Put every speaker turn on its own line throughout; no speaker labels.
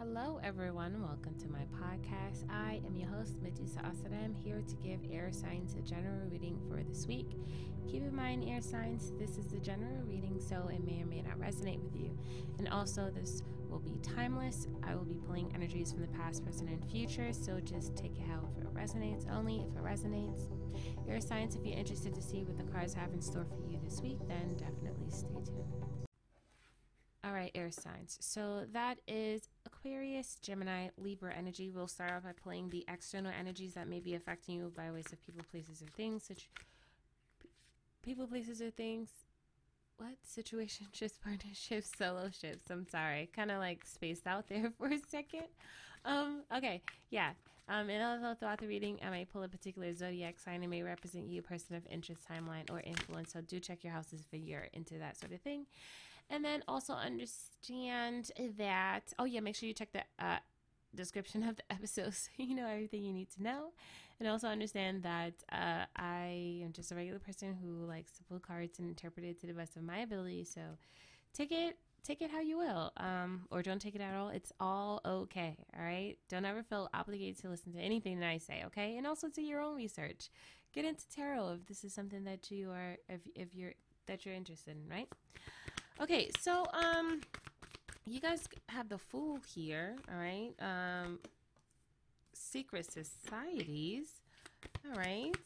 Hello, everyone. Welcome to my podcast. I am your host, Medusa Asadam, here to give air signs a general reading for this week. Keep in mind, air signs, this is the general reading, so it may or may not resonate with you. And also, this will be timeless. I will be pulling energies from the past, present, and future, so just take it however it resonates, only if it resonates. Air signs, if you're interested to see what the cards have in store for you this week, then definitely stay tuned. Air signs. So that is Aquarius, Gemini, Libra energy. We'll start off by playing the external energies that may be affecting you by ways of people, places, or things. Such people, places, or things. What? Situationships, partnerships, solo ships. I'm sorry. Kind of like spaced out there for a second. Um, okay, yeah. Um, and although throughout the reading, I may pull a particular zodiac sign and may represent you, person of interest, timeline, or influence. So do check your houses if you're into that sort of thing. And then also understand that, oh, yeah, make sure you check the uh, description of the episode so you know everything you need to know. And also understand that uh, I am just a regular person who likes to pull cards and interpret it to the best of my ability. So take it. Take it how you will, um, or don't take it at all. It's all okay. All right. Don't ever feel obligated to listen to anything that I say. Okay, and also do your own research. Get into tarot if this is something that you are, if if you're that you're interested in, right? Okay, so um you guys have the fool here, all right? Um secret societies. All right.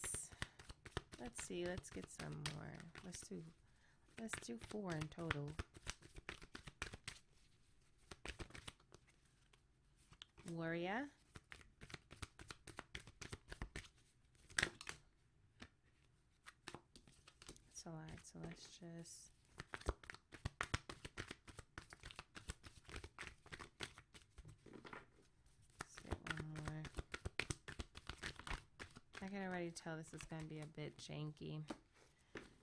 Let's see. Let's get some more. Let's do let's do four in total. Warrior. That's a lot. So let's just I can already tell this is going to be a bit janky.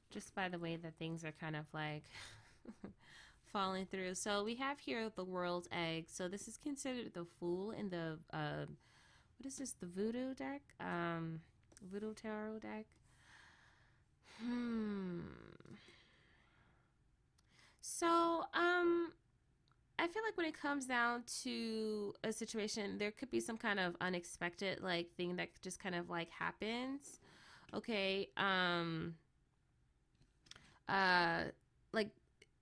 Just by the way that things are kind of like falling through. So we have here the world's egg. So this is considered the fool in the, uh, what is this, the voodoo deck? Um, voodoo tarot deck? Hmm. So, um, I feel like when it comes down to a situation, there could be some kind of unexpected like thing that just kind of like happens. Okay. Um uh like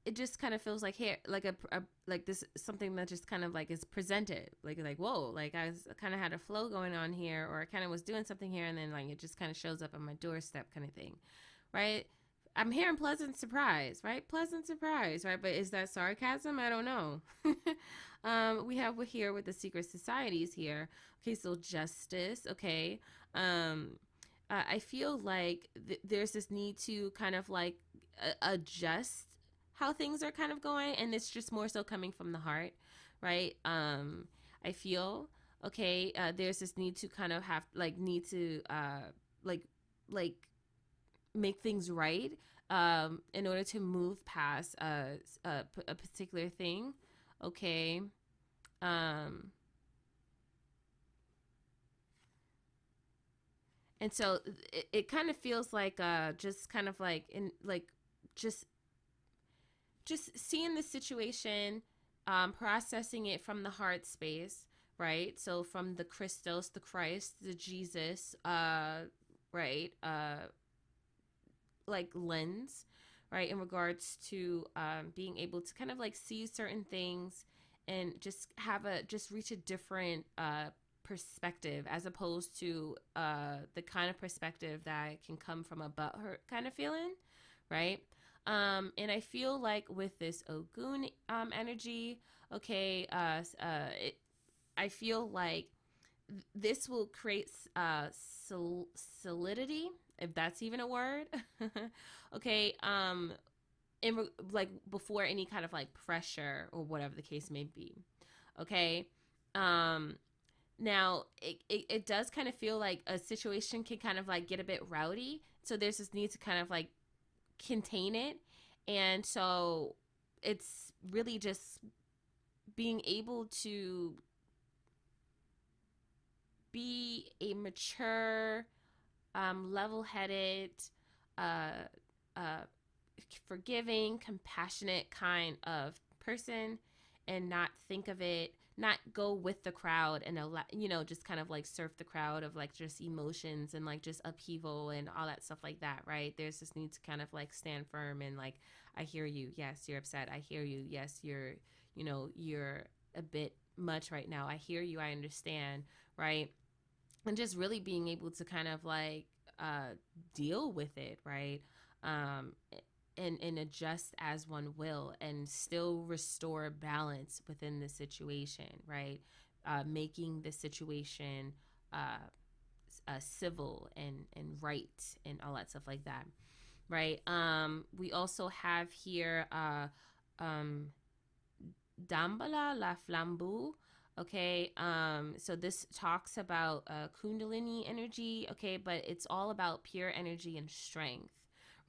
it just kind of feels like here like a, a, like this something that just kind of like is presented like like whoa like i was kind of had a flow going on here or i kind of was doing something here and then like it just kind of shows up on my doorstep kind of thing right I'm hearing pleasant surprise, right? Pleasant surprise, right? But is that sarcasm? I don't know. um, we have here with the secret societies here. Okay, so justice. Okay. Um, uh, I feel like th- there's this need to kind of like adjust how things are kind of going, and it's just more so coming from the heart, right? Um, I feel okay. Uh, there's this need to kind of have like need to uh, like like make things right um, in order to move past a, a, a particular thing. Okay. Um, and so it, it kind of feels like uh just kind of like in like just just seeing the situation um processing it from the heart space right so from the christos the christ the jesus uh right uh like lens right in regards to um, being able to kind of like see certain things and just have a just reach a different uh, perspective as opposed to uh, the kind of perspective that can come from a butthurt kind of feeling right? Um, and I feel like with this Ogun um, energy, okay, uh, uh, it, I feel like this will create uh, sol- solidity if that's even a word. okay, um in re- like before any kind of like pressure or whatever the case may be. Okay? Um now it, it, it does kind of feel like a situation can kind of like get a bit rowdy so there's this need to kind of like contain it and so it's really just being able to be a mature um, level headed, uh, uh, forgiving, compassionate kind of person and not think of it not go with the crowd and allow, you know just kind of like surf the crowd of like just emotions and like just upheaval and all that stuff like that right? There's this need to kind of like stand firm and like i hear you. Yes you're upset. I hear you. Yes you're you know you're a bit much right now. I hear you. I understand right and just really being able to kind of like uh deal with it right um and, and adjust as one will and still restore balance within the situation, right? Uh, making the situation uh, uh, civil and, and right and all that stuff like that, right? Um, we also have here uh, um, Dambala La Flambeau. Okay, um, so this talks about uh, Kundalini energy, okay, but it's all about pure energy and strength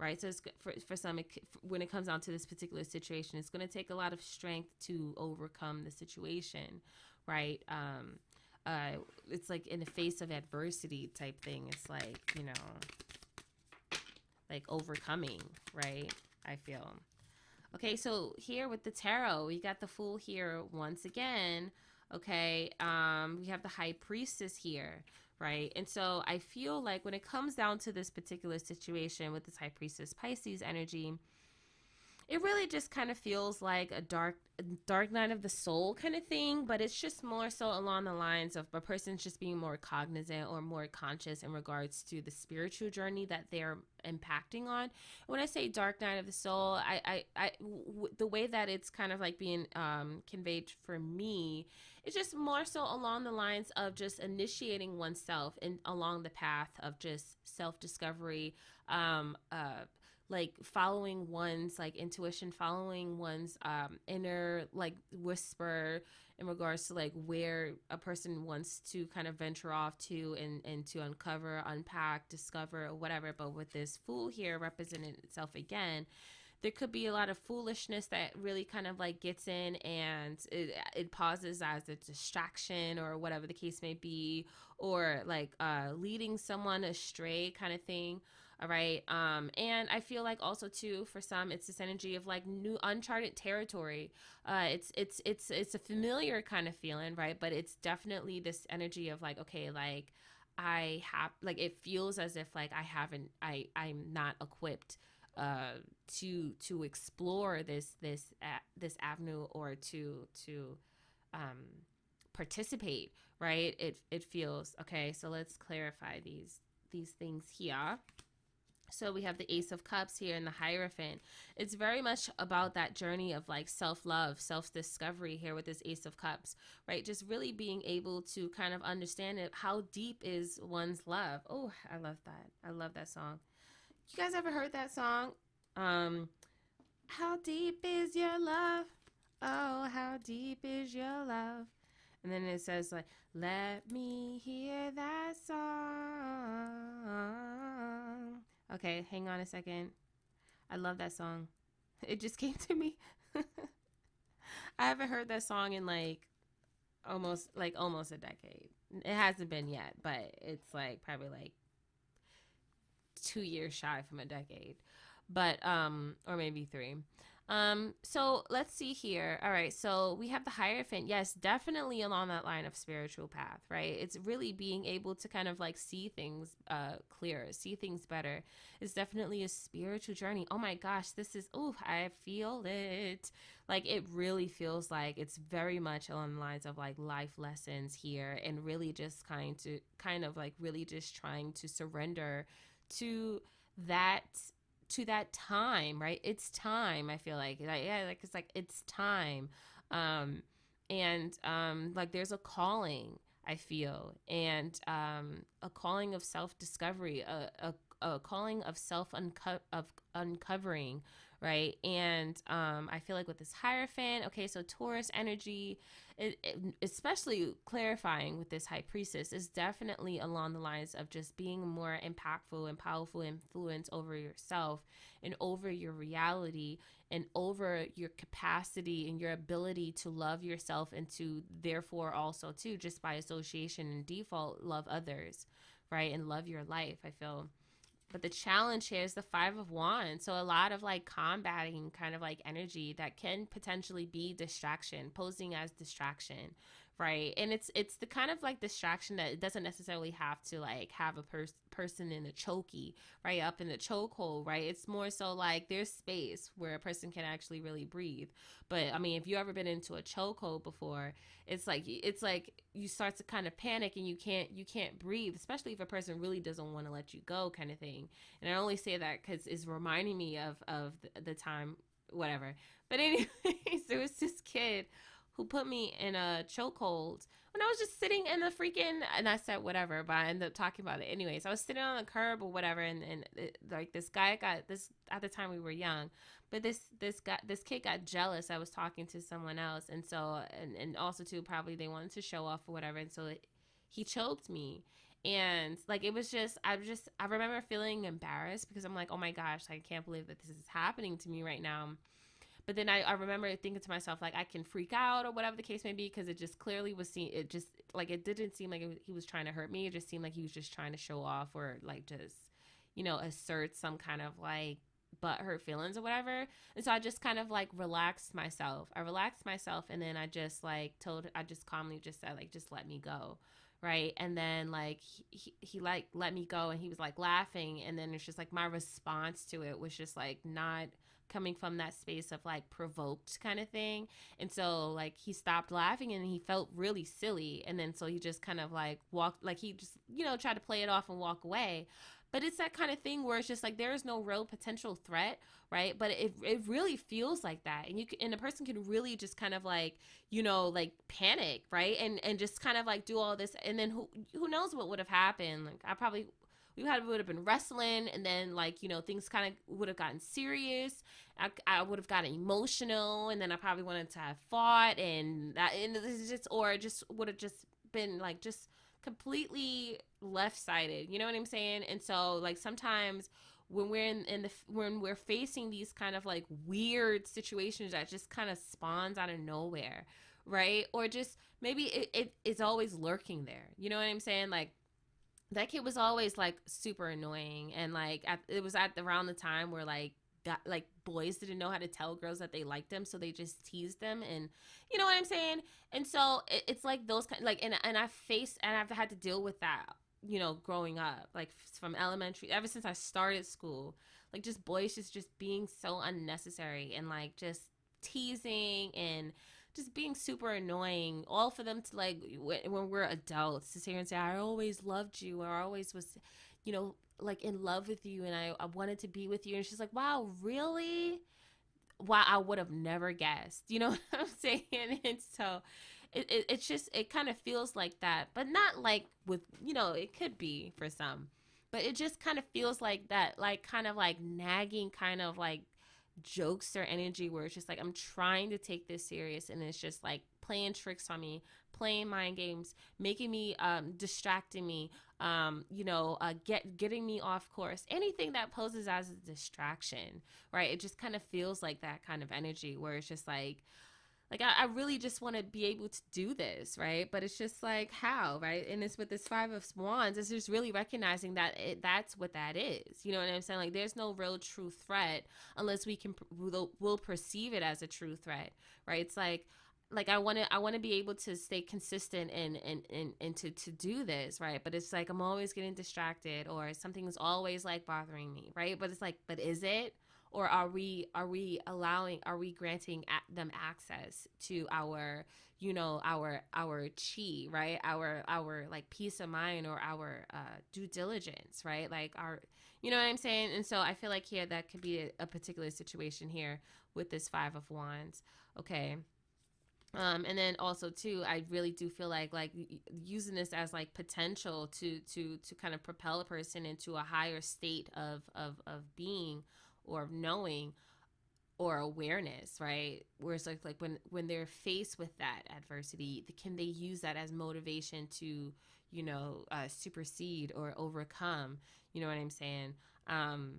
right? So it's for for some it, when it comes down to this particular situation, it's going to take a lot of strength to overcome the situation, right? Um, uh, it's like in the face of adversity type thing. It's like you know, like overcoming, right? I feel. Okay, so here with the tarot, we got the Fool here once again. Okay, um, we have the High Priestess here right? And so I feel like when it comes down to this particular situation with this high priestess Pisces energy, it really just kind of feels like a dark dark night of the soul kind of thing but it's just more so along the lines of a person's just being more cognizant or more conscious in regards to the spiritual journey that they're impacting on. When i say dark night of the soul i i, I w- the way that it's kind of like being um, conveyed for me it's just more so along the lines of just initiating oneself and along the path of just self-discovery um, uh, like following one's like intuition following one's um, inner like whisper in regards to like where a person wants to kind of venture off to and and to uncover unpack discover or whatever. But with this fool here representing itself again there could be a lot of foolishness that really kind of like gets in and it, it pauses as a distraction or whatever the case may be or like uh, leading someone astray kind of thing all right um and i feel like also too for some it's this energy of like new uncharted territory. Uh it's it's it's it's a familiar kind of feeling right? But it's definitely this energy of like okay like i have like it feels as if like i haven't i i'm not equipped uh to to explore this this uh, this avenue or to to um participate right? It it feels okay so let's clarify these these things here so we have the Ace of Cups here and the Hierophant. It's very much about that journey of like self love, self discovery here with this Ace of Cups, right? Just really being able to kind of understand it. How deep is one's love? Oh, I love that. I love that song. You guys ever heard that song? Um, how deep is your love? Oh, how deep is your love? And then it says like, let me hear that song. Okay, hang on a second. I love that song. It just came to me. I haven't heard that song in like almost like almost a decade. It hasn't been yet, but it's like probably like 2 years shy from a decade. But um or maybe 3. Um, so let's see here. All right, so we have the Hierophant. Yes, definitely along that line of spiritual path, right? It's really being able to kind of like see things uh clearer, see things better. It's definitely a spiritual journey. Oh my gosh, this is oh, I feel it. Like it really feels like it's very much along the lines of like life lessons here and really just kind to kind of like really just trying to surrender to that to that time, right? It's time. I feel like, like yeah, like it's like it's time, um, and um, like there's a calling. I feel and um, a calling of self discovery, a, a a calling of self unco- of uncovering right? And um, I feel like with this Hierophant, okay, so Taurus energy, it, it, especially clarifying with this High Priestess, is definitely along the lines of just being more impactful and powerful influence over yourself and over your reality and over your capacity and your ability to love yourself and to therefore also too just by association and default love others right and love your life i feel but the challenge here is the five of wands. So a lot of like combating kind of like energy that can potentially be distraction posing as distraction right. And it's it's the kind of like distraction that it doesn't necessarily have to like have a person person in a chokey right up in the chokehold right? It's more so like there's space where a person can actually really breathe. But i mean if you ever been into a chokehold before it's like it's like you start to kind of panic and you can't you can't breathe especially if a person really doesn't want to let you go kind of thing. And i only say that because it's reminding me of of the, the time whatever. But anyways there was this kid who put me in a chokehold when I was just sitting in the freaking and I said whatever, but I ended up talking about it anyways. I was sitting on the curb or whatever, and and it, like this guy got this at the time we were young, but this this guy this kid got jealous. I was talking to someone else, and so and and also too probably they wanted to show off or whatever, and so it, he choked me. And like it was just, I just, I remember feeling embarrassed because I'm like, oh my gosh, I can't believe that this is happening to me right now but then I, I remember thinking to myself, like, I can freak out or whatever the case may be, because it just clearly was seen. It just, like, it didn't seem like he was trying to hurt me. It just seemed like he was just trying to show off or, like, just, you know, assert some kind of, like, but hurt feelings or whatever. And so I just kind of, like, relaxed myself. I relaxed myself, and then I just, like, told, I just calmly just said, like, just let me go right and then like he, he, he, like let me go and he was like laughing and then it's just like my response to it was just like not coming from that space of like provoked kind of thing. And so like he stopped laughing and he felt really silly. And then so he just kind of like walked, like he just, you know, tried to play it off and walk away. But it's that kind of thing where it's just like there is no real potential threat, right? But it, it really feels like that, and you can, and a person can really just kind of like you know like panic, right? And and just kind of like do all this, and then who who knows what would have happened? Like I probably we had would have been wrestling and then like you know things kind of would have gotten serious. I, I would have gotten emotional and then i probably wanted to have fought and that and this is just or just would have just been like just completely left-sided you know what i'm saying? And so like sometimes when we're in, in the when we're facing these kind of like weird situations that just kind of spawns out of nowhere right? Or just maybe it, it, it is always lurking there you know what i'm saying? Like that kid was always like super annoying and like at, it was at around the time where like got like boys didn't know how to tell girls that they liked them so they just teased them and you know what i'm saying? And so it, it's like those kind like and, and i faced and i've had to deal with that you know growing up like from elementary ever since i started school like just boys just just being so unnecessary and like just teasing and just being super annoying all for them to like when we're adults to sit here and say i always loved you or i always was you know like in love with you and i, I wanted to be with you and she's like wow really? Wow i would have never guessed. You know what i'm saying? And so it, it, it's just it kind of feels like that but not like with you know it could be for some but it just kind of feels like that like kind of like nagging kind of like jokes or energy where it's just like I'm trying to take this serious and it's just like playing tricks on me, playing mind games, making me um distracting me, um, you know, uh get getting me off course. Anything that poses as a distraction, right? It just kind of feels like that kind of energy where it's just like like I, I really just want to be able to do this right but it's just like how right and it's with this five of wands it's just really recognizing that it, that's what that is you know what i'm saying like there's no real true threat unless we can we'll, we'll perceive it as a true threat right it's like like I want to I want to be able to stay consistent and and and and to to do this, right? But it's like I'm always getting distracted or something's always like bothering me, right? But it's like but is it? Or are we are we allowing are we granting them access to our you know our our chi right? Our our like peace of mind or our uh, due diligence right? Like our you know what i'm saying? And so i feel like here that could be a, a particular situation here with this five of wands. Okay. Um and then also too i really do feel like like using this as like potential to to to kind of propel a person into a higher state of of of being or knowing or awareness right? Where it's like like when when they're faced with that adversity can they use that as motivation to you know uh, supersede or overcome? You know what i'm saying? Um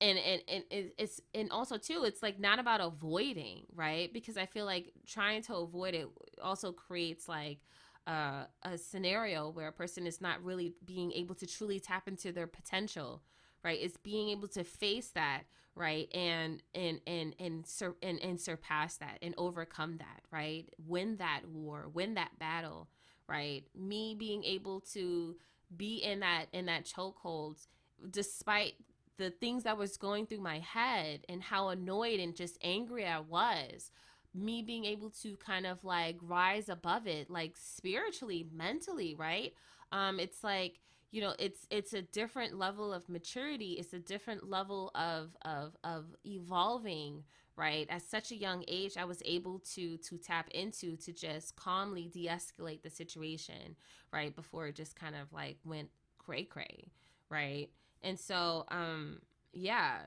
and, and and it's and also too it's like not about avoiding right? Because i feel like trying to avoid it also creates like uh, a scenario where a person is not really being able to truly tap into their potential right? It's being able to face that, right? And and and and sur- and, and surpass that and overcome that, right? Win that war, win that battle, right? Me being able to be in that in that chokehold despite the things that was going through my head and how annoyed and just angry I was me being able to kind of like rise above it like spiritually mentally right um it's like you know it's it's a different level of maturity. It's a different level of of of evolving right? At such a young age i was able to to tap into to just calmly de-escalate the situation right? Before it just kind of like went cray cray right? And so um yeah.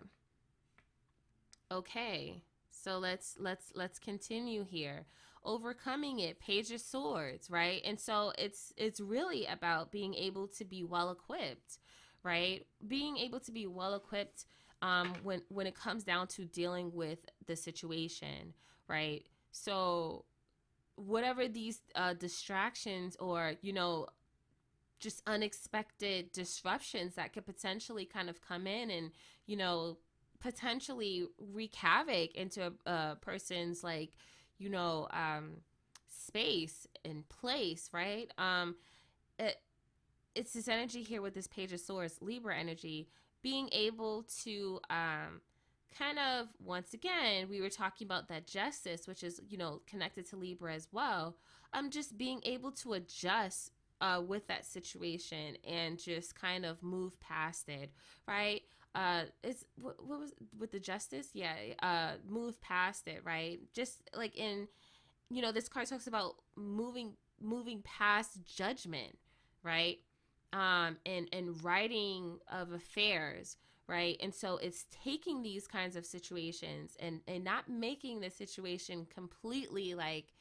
Okay. So let's let's let's continue here overcoming it page of swords right? And so it's it's really about being able to be well equipped right? Being able to be well equipped um when when it comes down to dealing with the situation right? So whatever these uh distractions or you know just unexpected disruptions that could potentially kind of come in and you know potentially wreak havoc into a, a person's like you know um space and place right? Um it, it's this energy here with this page of swords libra energy being able to um kind of once again we were talking about that justice which is you know connected to libra as well. I'm um, just being able to adjust uh, with that situation and just kind of move past it right uh it's what, what was with the justice? Yeah uh move past it right? Just like in you know this card talks about moving moving past judgment right? Um and and writing of affairs right? And so it's taking these kinds of situations and and not making the situation completely like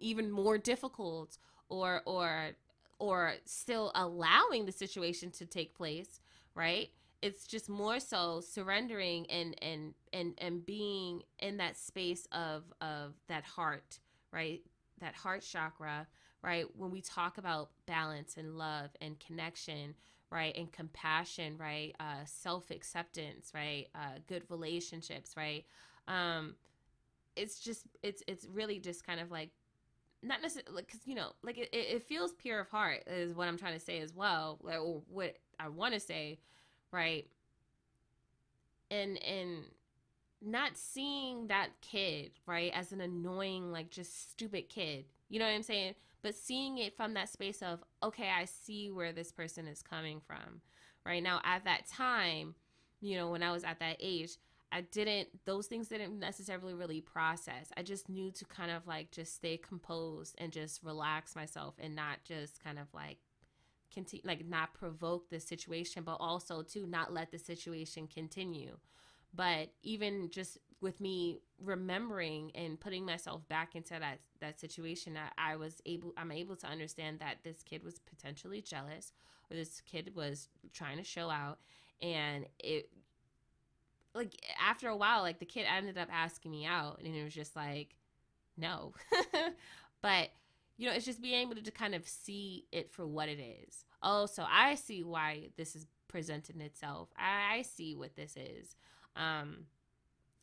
even more difficult or or or still allowing the situation to take place right it's just more so surrendering and and and and being in that space of of that heart right? That heart chakra right? When we talk about balance and love and connection right? And compassion right? Uh self-acceptance right? Uh good relationships right? Um it's just it's it's really just kind of like not necessarily because you know like it, it feels pure of heart is what i'm trying to say as well or what i want to say right? And and not seeing that kid right as an annoying like just stupid kid you know what i'm saying? But seeing it from that space of okay i see where this person is coming from right? Now at that time you know when i was at that age i didn't those things didn't necessarily really process. I just knew to kind of like just stay composed and just relax myself and not just kind of like continue like not provoke the situation but also to not let the situation continue but even just with me remembering and putting myself back into that that situation I, I was able i'm able to understand that this kid was potentially jealous or this kid was trying to show out and it like after a while like the kid ended up asking me out and it was just like no but you know, it's just being able to kind of see it for what it is. Oh, so I see why this is presenting itself. I, see what this is. Um,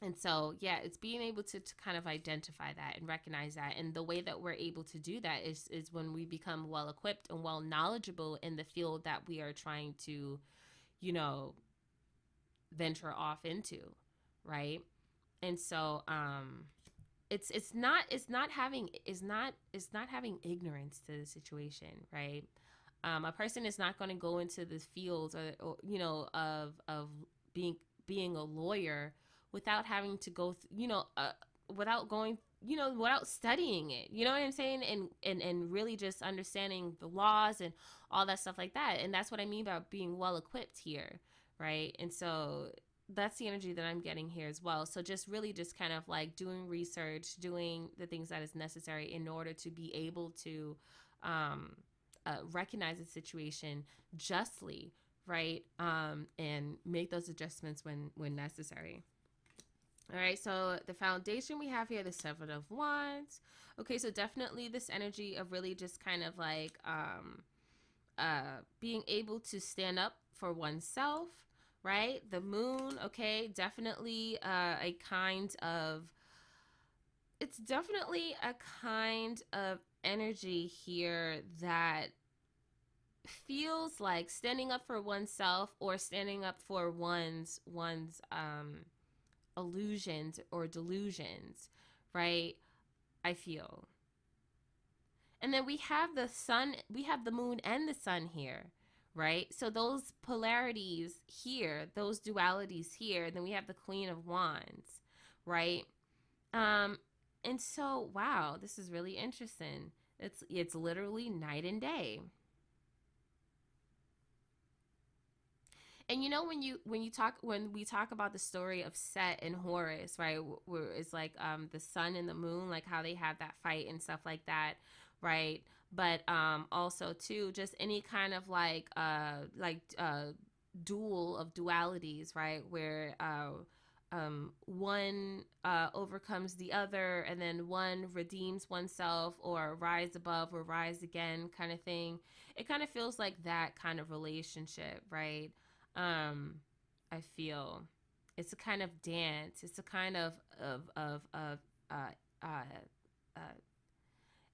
and so, yeah, it's being able to, to kind of identify that and recognize that. And the way that we're able to do that is, is when we become well equipped and well knowledgeable in the field that we are trying to, you know, venture off into. Right. And so, um, it's it's not it's not having is not it's not having ignorance to the situation right um, a person is not going to go into the fields or, or, you know of of being being a lawyer without having to go th- you know uh, without going you know without studying it. You know what i'm saying? And and and really just understanding the laws and all that stuff like that. And that's what i mean by being well equipped here right? And so that's the energy that I'm getting here as well. So just really just kind of like doing research, doing the things that is necessary in order to be able to um, uh, recognize the situation justly, right? Um, and make those adjustments when when necessary. All right, so the foundation we have here, the Seven of Wands. Okay, so definitely this energy of really just kind of like um, uh, being able to stand up for oneself right? The moon, okay, definitely uh, a kind of it's definitely a kind of energy here that feels like standing up for oneself or standing up for one's one's um illusions or delusions, right? I feel. And then we have the sun, we have the moon and the sun here, right? So those polarities here, those dualities here, then we have the Queen of Wands, right? Um and so wow, this is really interesting. It's it's literally night and day. And you know when you when you talk when we talk about the story of Set and Horus, right? Where it's like um the sun and the moon, like how they have that fight and stuff like that, right? But um also too just any kind of like uh like uh duel of dualities, right? Where uh um, one uh, overcomes the other, and then one redeems oneself or rise above or rise again, kind of thing. It kind of feels like that kind of relationship, right? um i feel it's a kind of dance it's a kind of of of of uh uh, uh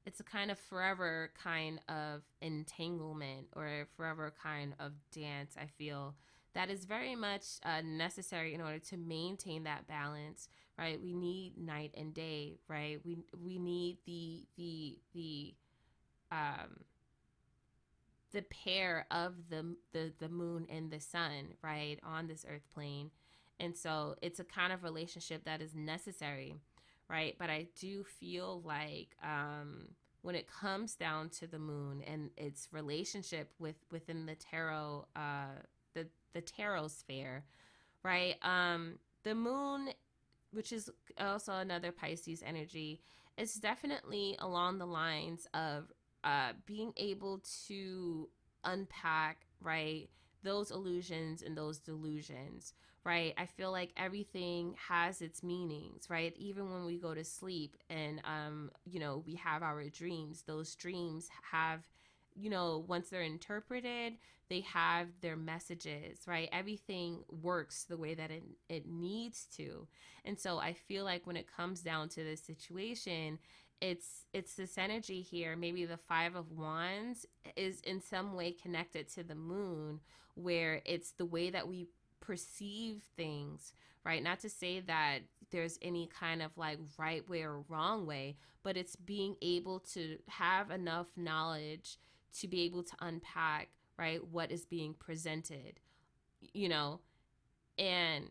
it's a kind of forever kind of entanglement or a forever kind of dance i feel that is very much uh, necessary in order to maintain that balance right? We need night and day right? We we need the the the um the pair of the, the the moon and the sun right on this earth plane. And so it's a kind of relationship that is necessary right? But i do feel like um when it comes down to the moon and its relationship with within the tarot uh the the tarot sphere right um the moon which is also another pisces energy is definitely along the lines of uh, being able to unpack, right, those illusions and those delusions, right? I feel like everything has its meanings, right? Even when we go to sleep and, um, you know, we have our dreams, those dreams have you know, once they're interpreted, they have their messages, right? Everything works the way that it, it needs to. And so I feel like when it comes down to this situation, it's it's this energy here maybe the five of wands is in some way connected to the moon where it's the way that we perceive things right not to say that there's any kind of like right way or wrong way but it's being able to have enough knowledge to be able to unpack right what is being presented you know? And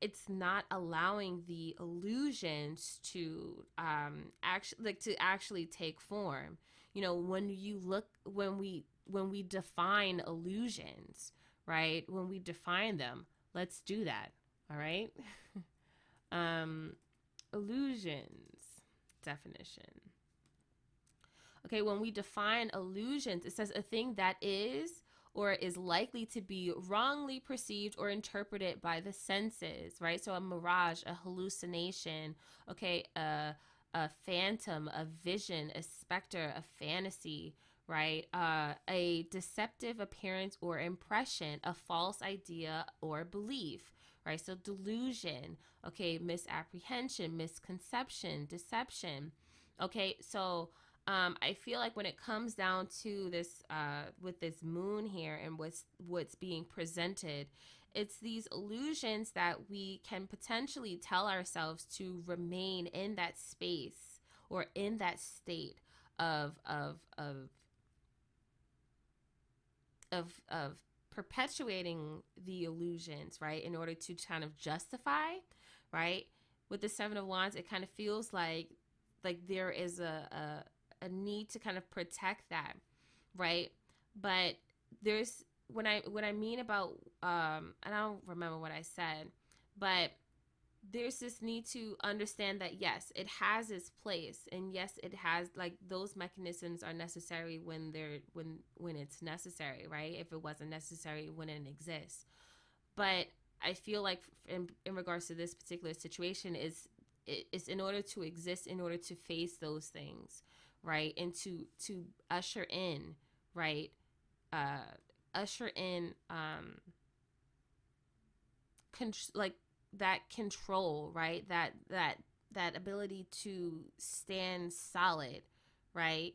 it's not allowing the illusions to um actually like to actually take form. You know when you look when we when we define illusions right when we define them let's do that all right? Um illusions definition okay when we define illusions it says a thing that is or is likely to be wrongly perceived or interpreted by the senses, right? So a mirage, a hallucination, okay, a, a phantom, a vision, a specter, a fantasy, right? Uh, a deceptive appearance or impression, a false idea or belief, right? So delusion, okay, misapprehension, misconception, deception. Okay, so um, I feel like when it comes down to this, uh, with this moon here and what's what's being presented, it's these illusions that we can potentially tell ourselves to remain in that space or in that state of of of of of perpetuating the illusions, right? In order to kind of justify, right? With the seven of wands, it kind of feels like like there is a, a a need to kind of protect that, right? But there's when I what I mean about um and I don't remember what I said, but there's this need to understand that yes, it has its place and yes, it has like those mechanisms are necessary when they're when when it's necessary, right? If it wasn't necessary when it exists. But I feel like in, in regards to this particular situation is it's in order to exist in order to face those things right and to to usher in right uh usher in um con- like that control, right? That that that ability to stand solid, right?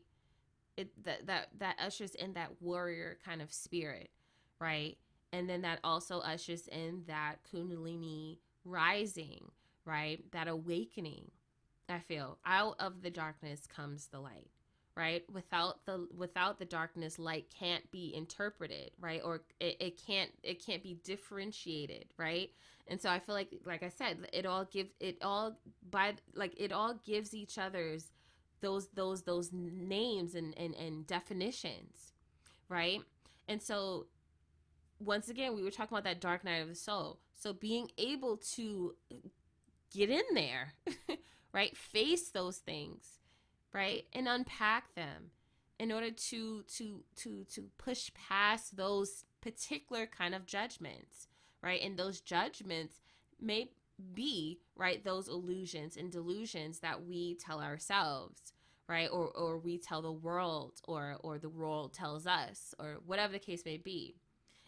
It that that that ushers in that warrior kind of spirit, right? And then that also ushers in that kundalini rising, right? That awakening. I feel out of the darkness comes the light, right? Without the without the darkness, light can't be interpreted, right? Or it, it can't it can't be differentiated, right? And so I feel like like I said, it all gives it all by like it all gives each other's those those those names and and, and definitions, right? And so once again, we were talking about that dark night of the soul. So being able to get in there, right? Face those things, right? And unpack them in order to to to to push past those particular kind of judgments, right? And those judgments may be, right, those illusions and delusions that we tell ourselves, right? Or or we tell the world or or the world tells us or whatever the case may be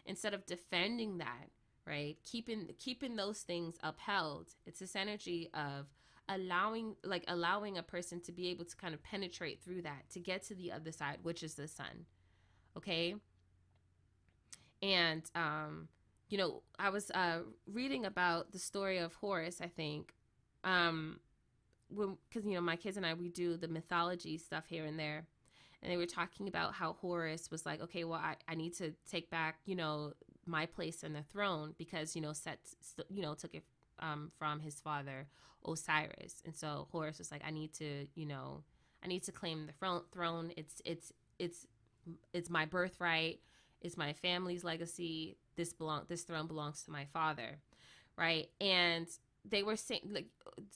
instead of defending that right keeping keeping those things upheld it's this energy of allowing like allowing a person to be able to kind of penetrate through that to get to the other side which is the sun okay? And um you know i was uh reading about the story of horus i think um because you know my kids and i we do the mythology stuff here and there and they were talking about how Horus was like, okay, well, I, I need to take back, you know, my place in the throne because, you know, Set, you know, took it um, from his father Osiris. And so Horus was like, I need to, you know, I need to claim the throne. It's, it's, it's, it's my birthright. It's my family's legacy. This belong, this throne belongs to my father. Right. And they were saying like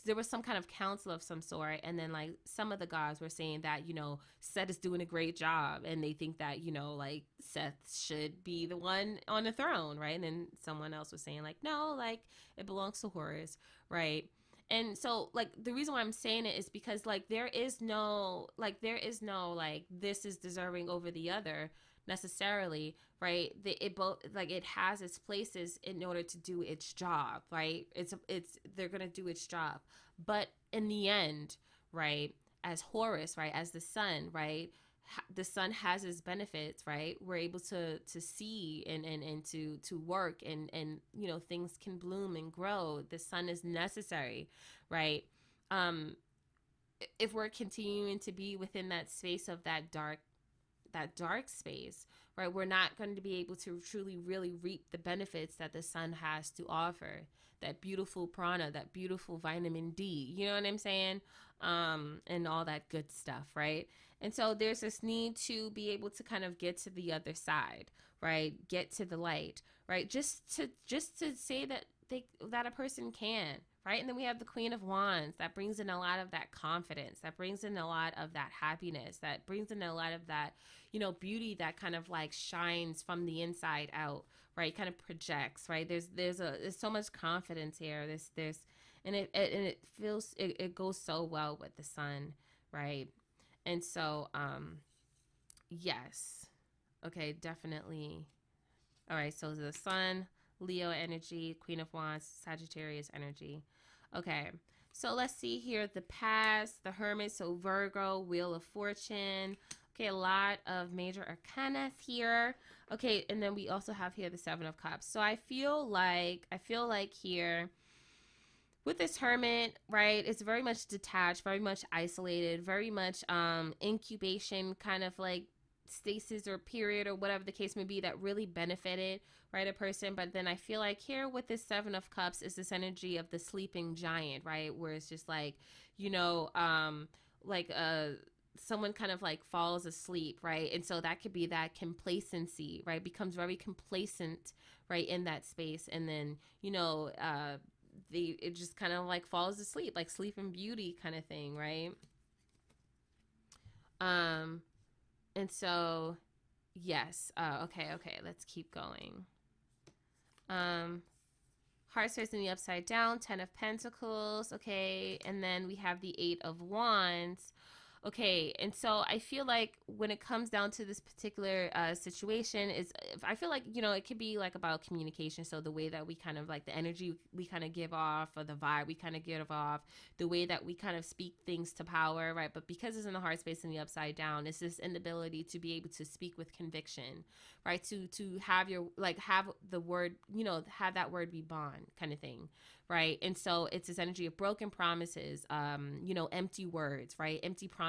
there was some kind of council of some sort and then like some of the gods were saying that you know Set is doing a great job and they think that you know like Seth should be the one on the throne right? And then someone else was saying like no like it belongs to Horus right? And so like the reason why I'm saying it is because like there is no like there is no like this is deserving over the other necessarily right? The, it both like it has its places in order to do its job right? It's it's they're gonna do its job. But in the end right as horus right as the sun right the sun has its benefits right? We're able to to see and and, and to to work and and you know things can bloom and grow. The sun is necessary right? Um if we're continuing to be within that space of that dark that dark space, right? We're not going to be able to truly, really reap the benefits that the sun has to offer. That beautiful prana, that beautiful vitamin D, you know what I'm saying? Um, and all that good stuff, right? And so there's this need to be able to kind of get to the other side, right? Get to the light, right? Just to just to say that they that a person can, right? And then we have the Queen of Wands that brings in a lot of that confidence, that brings in a lot of that happiness, that brings in a lot of that, you know, beauty that kind of like shines from the inside out, right? Kind of projects, right? There's there's a there's so much confidence here. this this and it, it and it feels it, it goes so well with the sun, right? And so um yes. Okay, definitely. All right, so the sun, Leo energy, Queen of Wands, Sagittarius energy. Okay, so let's see here the past, the Hermit, so Virgo, Wheel of Fortune. Okay, a lot of major arcana here. Okay, and then we also have here the Seven of Cups. So I feel like, I feel like here with this hermit, right, it's very much detached, very much isolated, very much um incubation kind of like stasis or period or whatever the case may be that really benefited right a person. But then i feel like here with this seven of cups is this energy of the sleeping giant right? Where it's just like you know um like uh someone kind of like falls asleep right? And so that could be that complacency right? Becomes very complacent right in that space. And then you know uh the it just kind of like falls asleep like Sleeping Beauty kind of thing right? Um and so, yes. Uh, okay, okay. Let's keep going. Um, Heart starts in the upside down. Ten of Pentacles. Okay, and then we have the Eight of Wands. Okay, and so I feel like when it comes down to this particular uh, situation, is I feel like you know it could be like about communication. So the way that we kind of like the energy we kind of give off, or the vibe we kind of give off, the way that we kind of speak things to power, right? But because it's in the heart space and the upside down, it's this inability to be able to speak with conviction, right? To to have your like have the word, you know, have that word be bond kind of thing, right? And so it's this energy of broken promises, um, you know, empty words, right? Empty promises,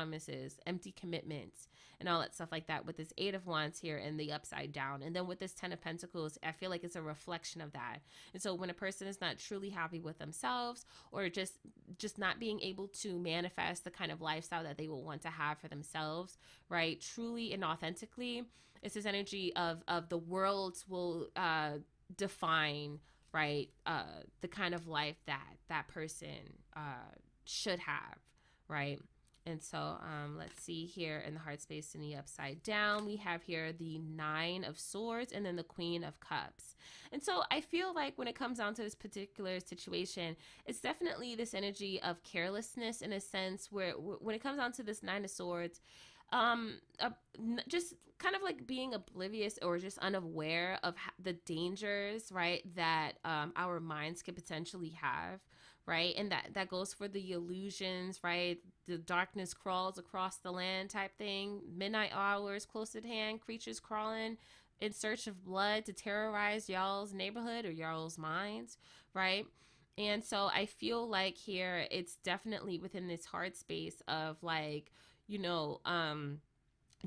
empty commitments, and all that stuff like that with this Eight of Wands here and the upside down. And then with this Ten of Pentacles, I feel like it's a reflection of that. And so when a person is not truly happy with themselves or just just not being able to manifest the kind of lifestyle that they will want to have for themselves, right? Truly and authentically, it's this energy of of the world will uh define right uh the kind of life that that person uh should have right and so um let's see here in the heart space in the upside down we have here the nine of swords and then the queen of cups. And so i feel like when it comes down to this particular situation it's definitely this energy of carelessness in a sense where when it comes down to this nine of swords um uh, just kind of like being oblivious or just unaware of the dangers right that um, our minds could potentially have right? And that that goes for the illusions right? The darkness crawls across the land type thing. Midnight hours close at hand creatures crawling in search of blood to terrorize y'all's neighborhood or y'all's minds right? And so i feel like here it's definitely within this hard space of like you know um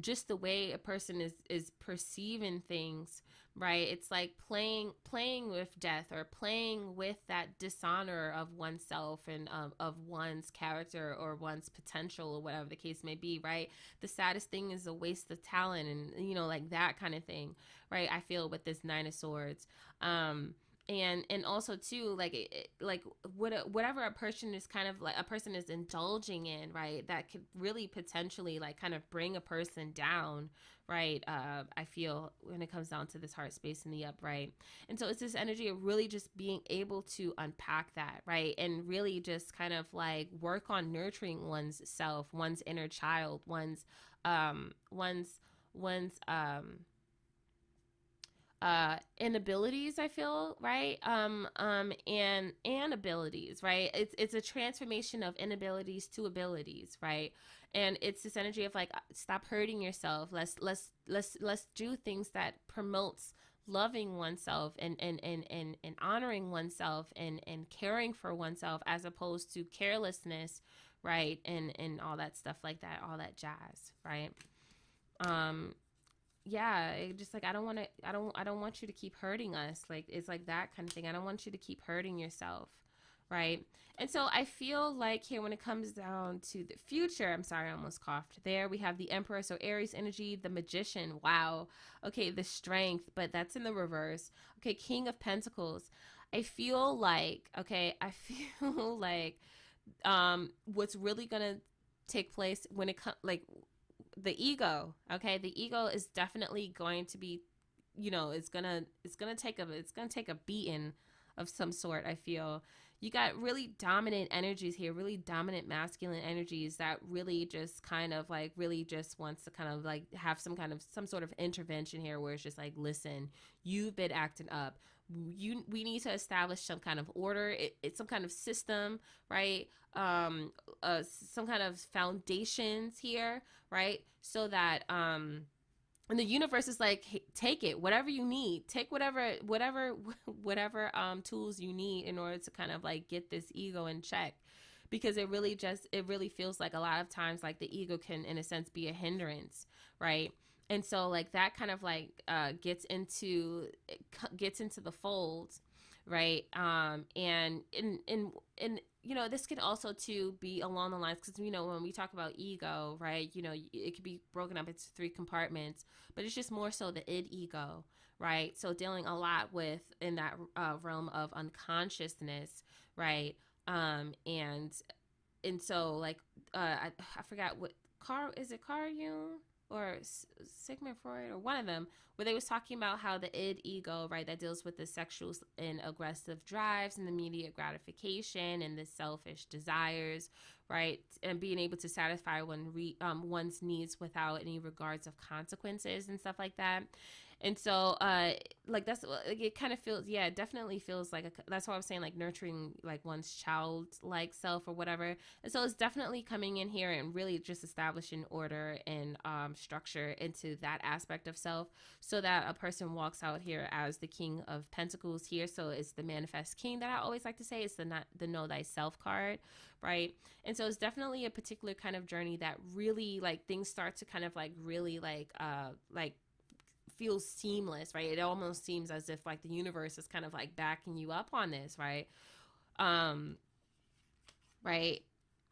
just the way a person is is perceiving things right? It's like playing playing with death or playing with that dishonor of oneself and um, of one's character or one's potential or whatever the case may be right? The saddest thing is a waste of talent and you know like that kind of thing right? I feel with this nine of swords. Um and and also too like it, like what a, whatever a person is kind of like a person is indulging in right that could really potentially like kind of bring a person down right uh i feel when it comes down to this heart space in the upright and so it's this energy of really just being able to unpack that right? And really just kind of like work on nurturing one's self one's inner child one's um one's one's um uh inabilities i feel right? Um um and and abilities right? It's it's a transformation of inabilities to abilities right? And it's this energy of like stop hurting yourself. Let's let's let's let's do things that promotes loving oneself and and and and, and honoring oneself and and caring for oneself as opposed to carelessness right? And and all that stuff like that all that jazz right? Um yeah just like i don't want to i don't i don't want you to keep hurting us like it's like that kind of thing. I don't want you to keep hurting yourself right? And so i feel like here when it comes down to the future i'm sorry i almost coughed. There we have the emperor so aries energy the magician wow. Okay the strength but that's in the reverse. Okay king of pentacles. I feel like okay i feel like um what's really gonna take place when it comes like the ego okay? The ego is definitely going to be you know it's gonna it's gonna take a it's gonna take a beating of some sort i feel. You got really dominant energies here really dominant masculine energies that really just kind of like really just wants to kind of like have some kind of some sort of intervention here where it's just like listen you've been acting up you we need to establish some kind of order it, it's some kind of system right? Um uh some kind of foundations here right? So that um and the universe is like hey, take it whatever you need take whatever whatever whatever um tools you need in order to kind of like get this ego in check. Because it really just it really feels like a lot of times like the ego can in a sense be a hindrance right and so like that kind of like uh gets into gets into the fold right? Um and in in in you know this could also too be along the lines because you know when we talk about ego right you know it could be broken up into three compartments but it's just more so the id ego right? So dealing a lot with in that uh, realm of unconsciousness right? Um and and so like uh i, I forgot what car is it Carl Jung or Sigmund Freud or one of them where they was talking about how the id ego, right, that deals with the sexual and aggressive drives and the immediate gratification and the selfish desires, right, and being able to satisfy one re, um, one's needs without any regards of consequences and stuff like that and so uh like that's like it kind of feels yeah it definitely feels like a, that's why i'm saying like nurturing like one's child like self or whatever. And so it's definitely coming in here and really just establishing order and um structure into that aspect of self so that a person walks out here as the king of pentacles here. So it's the manifest king that i always like to say. It's the not the know thyself card right? And so it's definitely a particular kind of journey that really like things start to kind of like really like uh like feels seamless, right? It almost seems as if like the universe is kind of like backing you up on this, right? Um right?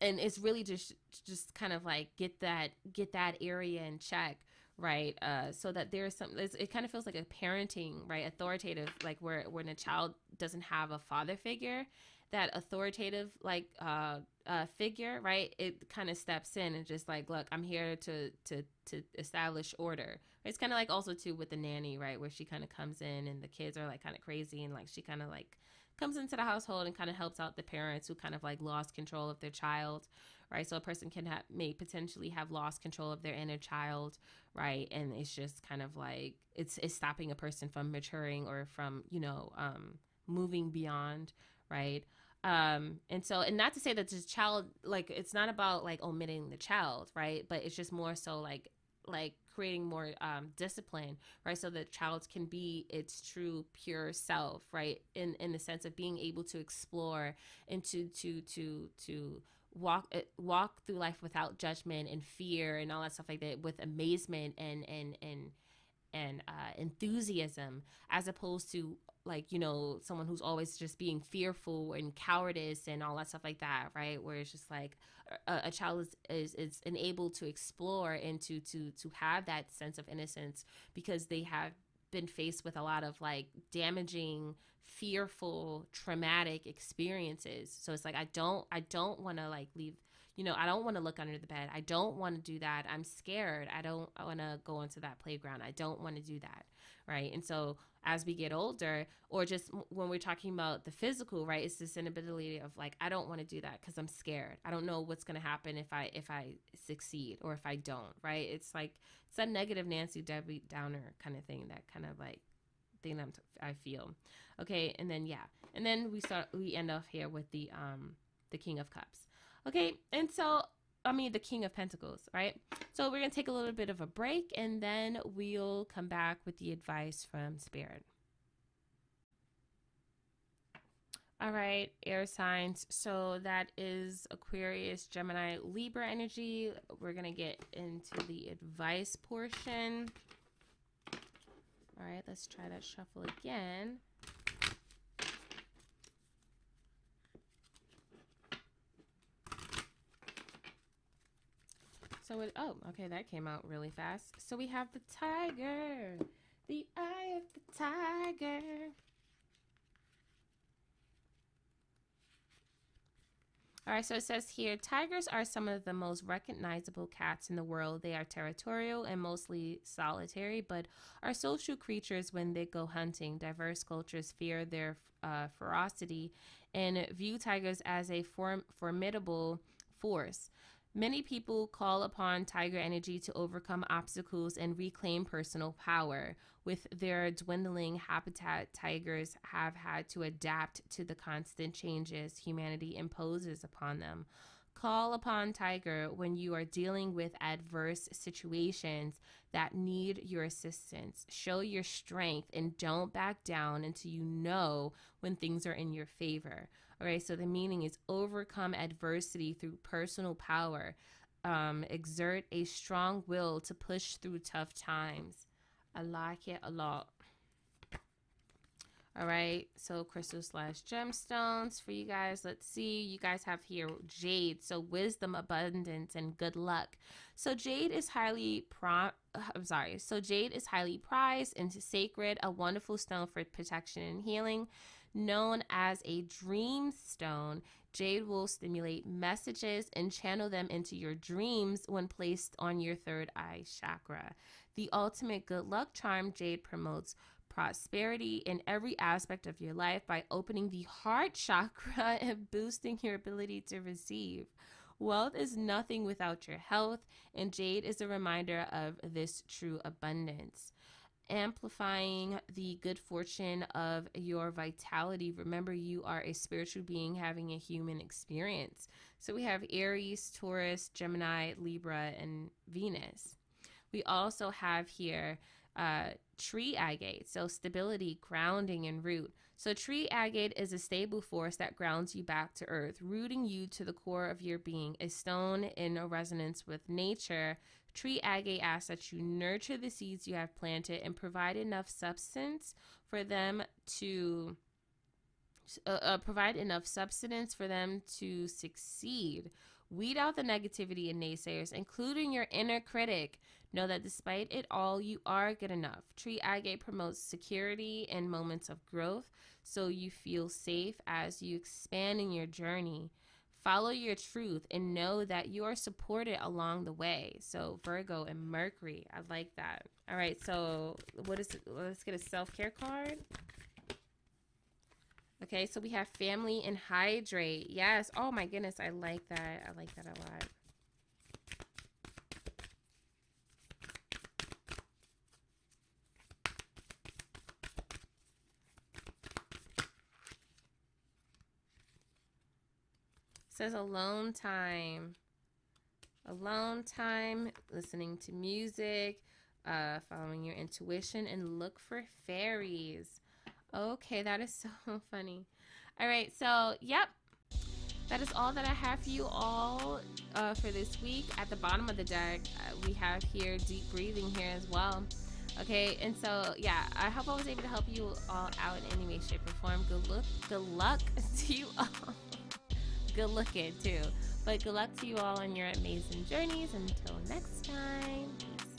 And it's really just just kind of like get that get that area in check, right? Uh so that there's some it kind of feels like a parenting, right? Authoritative like where when a child doesn't have a father figure, that authoritative like uh uh, figure, right? It kind of steps in and just like, look, I'm here to to to establish order. It's kind of like also too with the nanny, right, where she kind of comes in and the kids are like kind of crazy and like she kind of like comes into the household and kind of helps out the parents who kind of like lost control of their child, right? So a person can have may potentially have lost control of their inner child, right? And it's just kind of like it's it's stopping a person from maturing or from you know um, moving beyond, right? um and so and not to say that this child like it's not about like omitting the child right but it's just more so like like creating more um discipline right? So that child can be its true pure self right? In in the sense of being able to explore and to to to to walk uh, walk through life without judgment and fear and all that stuff like that with amazement and and and and uh, enthusiasm as opposed to like you know someone who's always just being fearful and cowardice and all that stuff like that right? Where it's just like a, a child is, is is enabled to explore and to to to have that sense of innocence because they have been faced with a lot of like damaging fearful traumatic experiences. So it's like i don't i don't want to like leave you know, I don't want to look under the bed. I don't want to do that. I'm scared. I don't want to go into that playground. I don't want to do that. Right. And so as we get older, or just when we're talking about the physical, right, it's this inability of like, I don't want to do that because I'm scared. I don't know what's going to happen if I, if I succeed or if I don't. Right. It's like, it's a negative Nancy Debbie Downer kind of thing that kind of like thing that i feel. Okay. And then, yeah. And then we start, we end off here with the, um, the King of Cups. Okay, and so I mean the King of Pentacles, right? So we're gonna take a little bit of a break and then we'll come back with the advice from Spirit. All right, air signs. So that is Aquarius, Gemini, Libra energy. We're going to get into the advice portion. All right, let's try that shuffle again. So it, oh, okay, that came out really fast. So we have the tiger, the eye of the tiger. All right, so it says here tigers are some of the most recognizable cats in the world. They are territorial and mostly solitary, but are social creatures when they go hunting. Diverse cultures fear their uh, ferocity and view tigers as a form- formidable force. Many people call upon Tiger Energy to overcome obstacles and reclaim personal power. With their dwindling habitat, tigers have had to adapt to the constant changes humanity imposes upon them. Call upon Tiger when you are dealing with adverse situations that need your assistance. Show your strength and don't back down until you know when things are in your favor. Okay, so the meaning is overcome adversity through personal power, um, exert a strong will to push through tough times. I like it a lot. All right, so crystal slash gemstones for you guys. Let's see. You guys have here jade, so wisdom, abundance, and good luck. So jade is highly pro. I'm sorry. So jade is highly prized and sacred, a wonderful stone for protection and healing. Known as a dream stone, jade will stimulate messages and channel them into your dreams when placed on your third eye chakra. The ultimate good luck charm, jade promotes prosperity in every aspect of your life by opening the heart chakra and boosting your ability to receive. Wealth is nothing without your health, and jade is a reminder of this true abundance. Amplifying the good fortune of your vitality. Remember, you are a spiritual being having a human experience. So we have Aries, Taurus, Gemini, Libra, and Venus. We also have here uh, tree agate, so stability, grounding, and root. So, tree agate is a stable force that grounds you back to earth, rooting you to the core of your being. A stone in a resonance with nature, tree agate asks that you nurture the seeds you have planted and provide enough substance for them to. Uh, uh, provide enough substance for them to succeed. Weed out the negativity and naysayers, including your inner critic. Know that despite it all, you are good enough. Tree Agate promotes security in moments of growth so you feel safe as you expand in your journey. Follow your truth and know that you are supported along the way. So, Virgo and Mercury, I like that. All right, so what is it? Let's get a self care card. Okay, so we have family and hydrate. Yes. Oh my goodness, I like that. I like that a lot. Says alone time. Alone time, listening to music, uh, following your intuition, and look for fairies. Okay, that is so funny. All right, so yep, that is all that I have for you all uh, for this week. At the bottom of the deck, uh, we have here deep breathing here as well. Okay, and so yeah, I hope I was able to help you all out in any way, shape, or form. Good luck, good luck to you all good looking too. But good luck to you all on your amazing journeys. Until next time.